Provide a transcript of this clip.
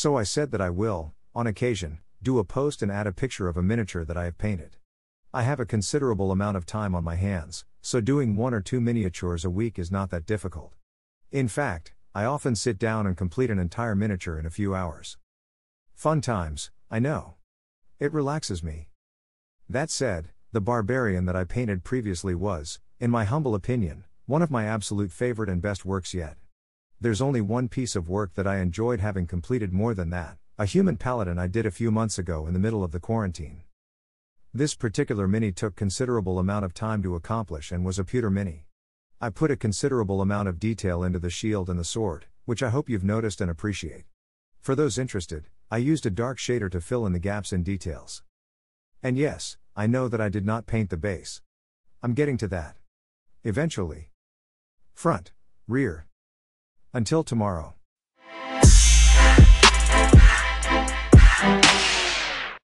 So I said that I will, on occasion, do a post and add a picture of a miniature that I have painted. I have a considerable amount of time on my hands, so doing one or two miniatures a week is not that difficult. In fact, I often sit down and complete an entire miniature in a few hours. Fun times, I know. It relaxes me. That said, the barbarian that I painted previously was, in my humble opinion, one of my absolute favorite and best works yet. There's only one piece of work that I enjoyed having completed more than that a human paladin I did a few months ago in the middle of the quarantine. This particular mini took considerable amount of time to accomplish and was a pewter mini. I put a considerable amount of detail into the shield and the sword, which I hope you've noticed and appreciate. For those interested, I used a dark shader to fill in the gaps in details. And yes, I know that I did not paint the base. I'm getting to that. Eventually. Front. Rear. Until tomorrow.